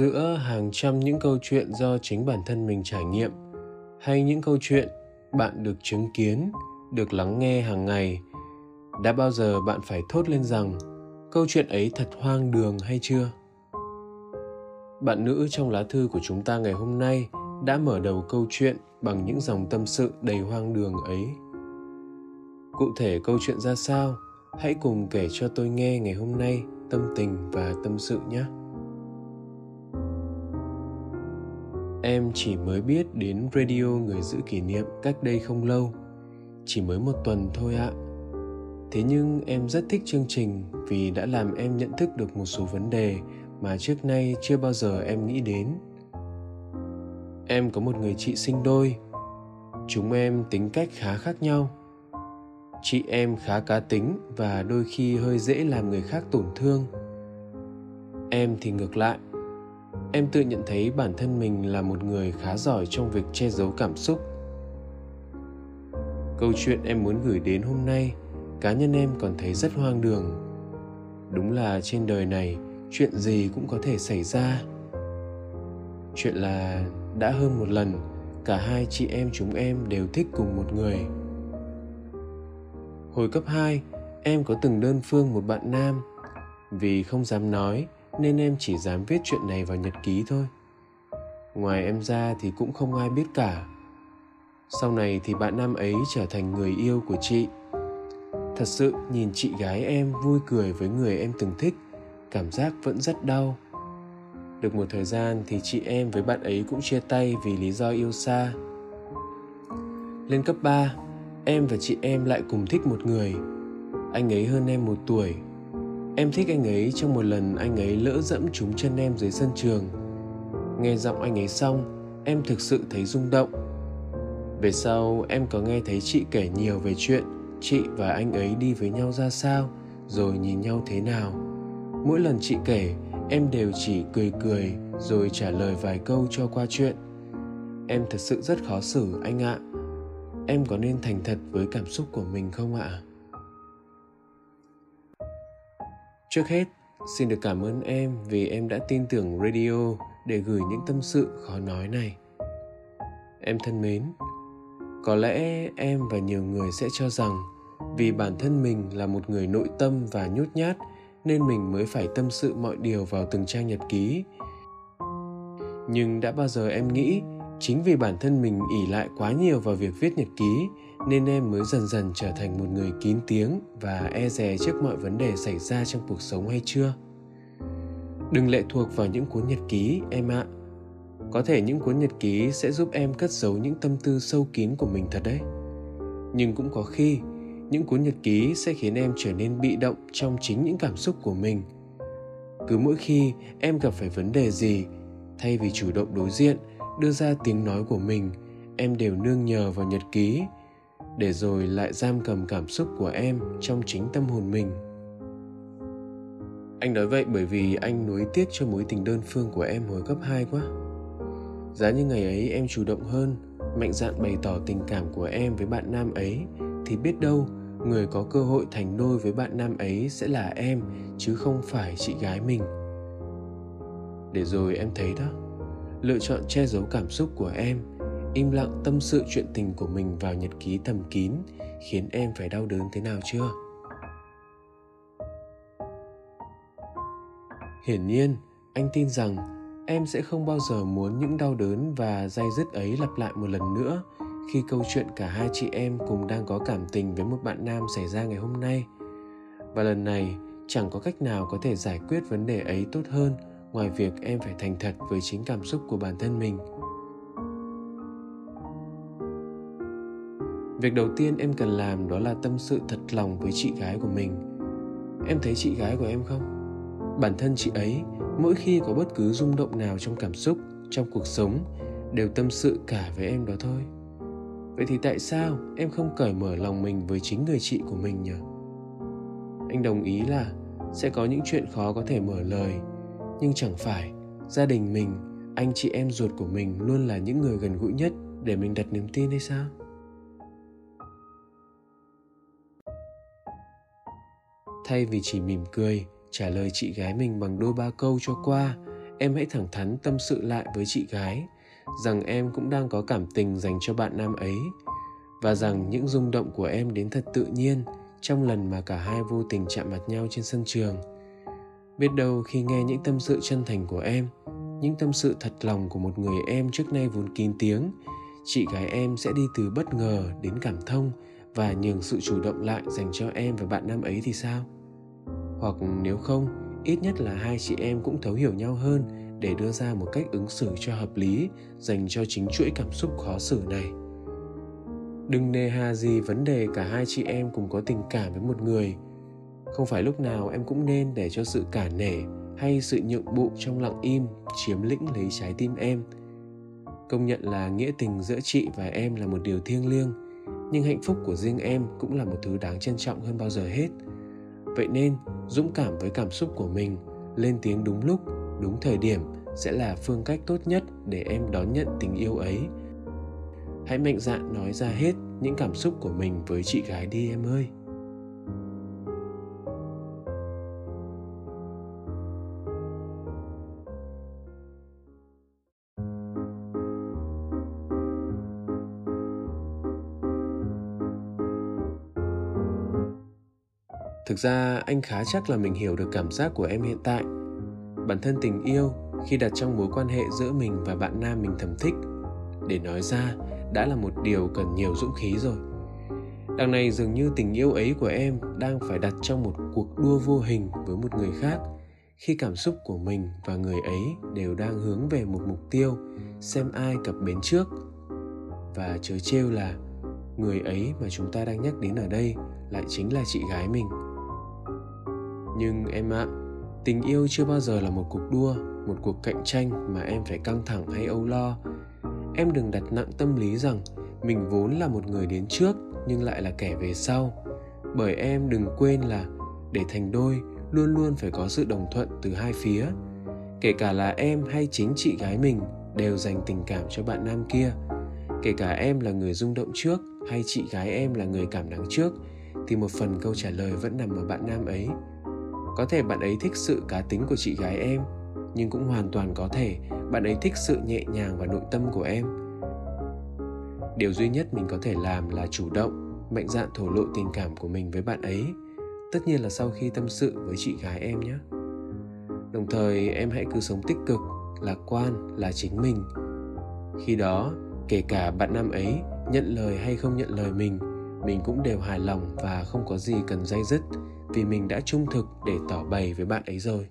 giữa hàng trăm những câu chuyện do chính bản thân mình trải nghiệm, hay những câu chuyện bạn được chứng kiến, được lắng nghe hàng ngày, đã bao giờ bạn phải thốt lên rằng câu chuyện ấy thật hoang đường hay chưa? Bạn nữ trong lá thư của chúng ta ngày hôm nay đã mở đầu câu chuyện bằng những dòng tâm sự đầy hoang đường ấy. Cụ thể câu chuyện ra sao, hãy cùng kể cho tôi nghe ngày hôm nay tâm tình và tâm sự nhé. Em chỉ mới biết đến radio người giữ kỷ niệm cách đây không lâu. Chỉ mới một tuần thôi ạ. Thế nhưng em rất thích chương trình vì đã làm em nhận thức được một số vấn đề mà trước nay chưa bao giờ em nghĩ đến. Em có một người chị sinh đôi. Chúng em tính cách khá khác nhau. Chị em khá cá tính và đôi khi hơi dễ làm người khác tổn thương. Em thì ngược lại em tự nhận thấy bản thân mình là một người khá giỏi trong việc che giấu cảm xúc. Câu chuyện em muốn gửi đến hôm nay cá nhân em còn thấy rất hoang đường. Đúng là trên đời này chuyện gì cũng có thể xảy ra. Chuyện là đã hơn một lần cả hai chị em chúng em đều thích cùng một người. Hồi cấp 2, em có từng đơn phương một bạn nam. Vì không dám nói nên em chỉ dám viết chuyện này vào nhật ký thôi. Ngoài em ra thì cũng không ai biết cả. Sau này thì bạn nam ấy trở thành người yêu của chị. Thật sự nhìn chị gái em vui cười với người em từng thích cảm giác vẫn rất đau. Được một thời gian thì chị em với bạn ấy cũng chia tay vì lý do yêu xa. Lên cấp 3, em và chị em lại cùng thích một người. Anh ấy hơn em một tuổi. Em thích anh ấy trong một lần anh ấy lỡ dẫm trúng chân em dưới sân trường. Nghe giọng anh ấy xong, em thực sự thấy rung động. Về sau, em có nghe thấy chị kể nhiều về chuyện chị và anh ấy đi với nhau ra sao, rồi nhìn nhau thế nào. Mỗi lần chị kể, em đều chỉ cười cười rồi trả lời vài câu cho qua chuyện. Em thật sự rất khó xử anh ạ. Em có nên thành thật với cảm xúc của mình không ạ? Trước hết, xin được cảm ơn em vì em đã tin tưởng radio để gửi những tâm sự khó nói này. Em thân mến, có lẽ em và nhiều người sẽ cho rằng vì bản thân mình là một người nội tâm và nhút nhát nên mình mới phải tâm sự mọi điều vào từng trang nhật ký. Nhưng đã bao giờ em nghĩ chính vì bản thân mình ỉ lại quá nhiều vào việc viết nhật ký nên em mới dần dần trở thành một người kín tiếng và e dè trước mọi vấn đề xảy ra trong cuộc sống hay chưa? Đừng lệ thuộc vào những cuốn nhật ký, em ạ. Có thể những cuốn nhật ký sẽ giúp em cất giấu những tâm tư sâu kín của mình thật đấy. Nhưng cũng có khi, những cuốn nhật ký sẽ khiến em trở nên bị động trong chính những cảm xúc của mình. Cứ mỗi khi em gặp phải vấn đề gì, thay vì chủ động đối diện, đưa ra tiếng nói của mình, em đều nương nhờ vào nhật ký để rồi lại giam cầm cảm xúc của em trong chính tâm hồn mình anh nói vậy bởi vì anh nuối tiếc cho mối tình đơn phương của em hồi cấp 2 quá. Giá như ngày ấy em chủ động hơn, mạnh dạn bày tỏ tình cảm của em với bạn nam ấy, thì biết đâu người có cơ hội thành đôi với bạn nam ấy sẽ là em, chứ không phải chị gái mình. Để rồi em thấy đó, lựa chọn che giấu cảm xúc của em im lặng tâm sự chuyện tình của mình vào nhật ký thầm kín, khiến em phải đau đớn thế nào chưa? Hiển nhiên, anh tin rằng em sẽ không bao giờ muốn những đau đớn và dai dứt ấy lặp lại một lần nữa khi câu chuyện cả hai chị em cùng đang có cảm tình với một bạn nam xảy ra ngày hôm nay. Và lần này, chẳng có cách nào có thể giải quyết vấn đề ấy tốt hơn ngoài việc em phải thành thật với chính cảm xúc của bản thân mình. Việc đầu tiên em cần làm đó là tâm sự thật lòng với chị gái của mình. Em thấy chị gái của em không? Bản thân chị ấy, mỗi khi có bất cứ rung động nào trong cảm xúc, trong cuộc sống, đều tâm sự cả với em đó thôi. Vậy thì tại sao em không cởi mở lòng mình với chính người chị của mình nhỉ? Anh đồng ý là sẽ có những chuyện khó có thể mở lời. Nhưng chẳng phải gia đình mình, anh chị em ruột của mình luôn là những người gần gũi nhất để mình đặt niềm tin hay sao? Thay vì chỉ mỉm cười, trả lời chị gái mình bằng đôi ba câu cho qua, em hãy thẳng thắn tâm sự lại với chị gái rằng em cũng đang có cảm tình dành cho bạn nam ấy và rằng những rung động của em đến thật tự nhiên trong lần mà cả hai vô tình chạm mặt nhau trên sân trường. Biết đâu khi nghe những tâm sự chân thành của em, những tâm sự thật lòng của một người em trước nay vốn kín tiếng, chị gái em sẽ đi từ bất ngờ đến cảm thông và nhường sự chủ động lại dành cho em và bạn nam ấy thì sao? Hoặc nếu không, ít nhất là hai chị em cũng thấu hiểu nhau hơn để đưa ra một cách ứng xử cho hợp lý, dành cho chính chuỗi cảm xúc khó xử này. Đừng nề hà gì vấn đề cả hai chị em cùng có tình cảm với một người. Không phải lúc nào em cũng nên để cho sự cả nể hay sự nhượng bộ trong lặng im chiếm lĩnh lấy trái tim em. Công nhận là nghĩa tình giữa chị và em là một điều thiêng liêng, nhưng hạnh phúc của riêng em cũng là một thứ đáng trân trọng hơn bao giờ hết. Vậy nên dũng cảm với cảm xúc của mình, lên tiếng đúng lúc, đúng thời điểm sẽ là phương cách tốt nhất để em đón nhận tình yêu ấy. Hãy mạnh dạn nói ra hết những cảm xúc của mình với chị gái đi em ơi. Thực ra, anh khá chắc là mình hiểu được cảm giác của em hiện tại. Bản thân tình yêu khi đặt trong mối quan hệ giữa mình và bạn nam mình thầm thích, để nói ra, đã là một điều cần nhiều dũng khí rồi. Đằng này dường như tình yêu ấy của em đang phải đặt trong một cuộc đua vô hình với một người khác, khi cảm xúc của mình và người ấy đều đang hướng về một mục tiêu, xem ai cập bến trước. Và chớ trêu là người ấy mà chúng ta đang nhắc đến ở đây lại chính là chị gái mình nhưng em ạ, tình yêu chưa bao giờ là một cuộc đua, một cuộc cạnh tranh mà em phải căng thẳng hay âu lo. Em đừng đặt nặng tâm lý rằng mình vốn là một người đến trước nhưng lại là kẻ về sau. Bởi em đừng quên là để thành đôi luôn luôn phải có sự đồng thuận từ hai phía. Kể cả là em hay chính chị gái mình đều dành tình cảm cho bạn nam kia. Kể cả em là người rung động trước hay chị gái em là người cảm nắng trước thì một phần câu trả lời vẫn nằm ở bạn nam ấy có thể bạn ấy thích sự cá tính của chị gái em, nhưng cũng hoàn toàn có thể bạn ấy thích sự nhẹ nhàng và nội tâm của em. Điều duy nhất mình có thể làm là chủ động, mạnh dạn thổ lộ tình cảm của mình với bạn ấy. Tất nhiên là sau khi tâm sự với chị gái em nhé. Đồng thời, em hãy cứ sống tích cực, lạc quan là chính mình. Khi đó, kể cả bạn nam ấy nhận lời hay không nhận lời mình mình cũng đều hài lòng và không có gì cần dây dứt vì mình đã trung thực để tỏ bày với bạn ấy rồi.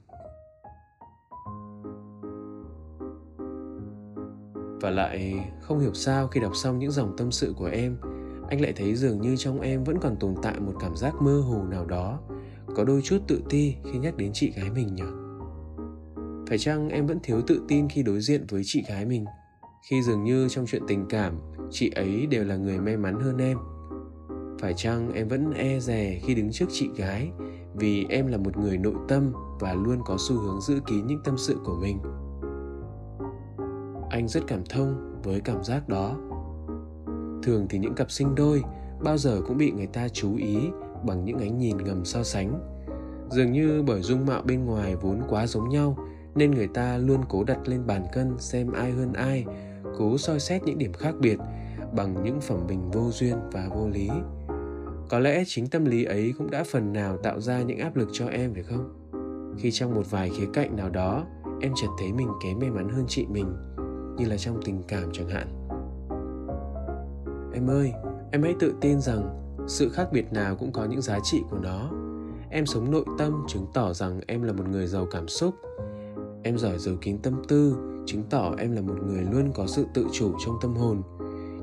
Và lại, không hiểu sao khi đọc xong những dòng tâm sự của em, anh lại thấy dường như trong em vẫn còn tồn tại một cảm giác mơ hồ nào đó, có đôi chút tự ti khi nhắc đến chị gái mình nhỉ? Phải chăng em vẫn thiếu tự tin khi đối diện với chị gái mình, khi dường như trong chuyện tình cảm, chị ấy đều là người may mắn hơn em? Phải chăng em vẫn e dè khi đứng trước chị gái? Vì em là một người nội tâm và luôn có xu hướng giữ kín những tâm sự của mình. Anh rất cảm thông với cảm giác đó. Thường thì những cặp sinh đôi bao giờ cũng bị người ta chú ý bằng những ánh nhìn ngầm so sánh. Dường như bởi dung mạo bên ngoài vốn quá giống nhau, nên người ta luôn cố đặt lên bàn cân xem ai hơn ai, cố soi xét những điểm khác biệt bằng những phẩm bình vô duyên và vô lý có lẽ chính tâm lý ấy cũng đã phần nào tạo ra những áp lực cho em, phải không? Khi trong một vài khía cạnh nào đó, em chợt thấy mình kém may mắn hơn chị mình, như là trong tình cảm chẳng hạn. Em ơi, em hãy tự tin rằng sự khác biệt nào cũng có những giá trị của nó. Em sống nội tâm chứng tỏ rằng em là một người giàu cảm xúc. Em giỏi giấu kín tâm tư, chứng tỏ em là một người luôn có sự tự chủ trong tâm hồn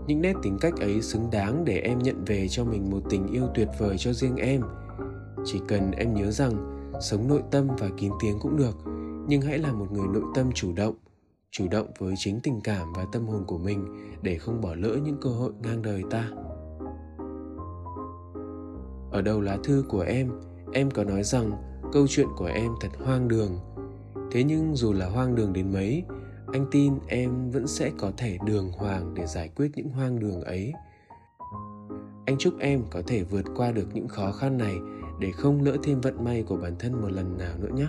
những nét tính cách ấy xứng đáng để em nhận về cho mình một tình yêu tuyệt vời cho riêng em. Chỉ cần em nhớ rằng, sống nội tâm và kín tiếng cũng được, nhưng hãy là một người nội tâm chủ động chủ động với chính tình cảm và tâm hồn của mình để không bỏ lỡ những cơ hội ngang đời ta. Ở đầu lá thư của em em có nói rằng câu chuyện của em thật hoang đường. Thế nhưng dù là hoang đường đến mấy anh tin em vẫn sẽ có thể đường hoàng để giải quyết những hoang đường ấy. Anh chúc em có thể vượt qua được những khó khăn này để không lỡ thêm vận may của bản thân một lần nào nữa nhé.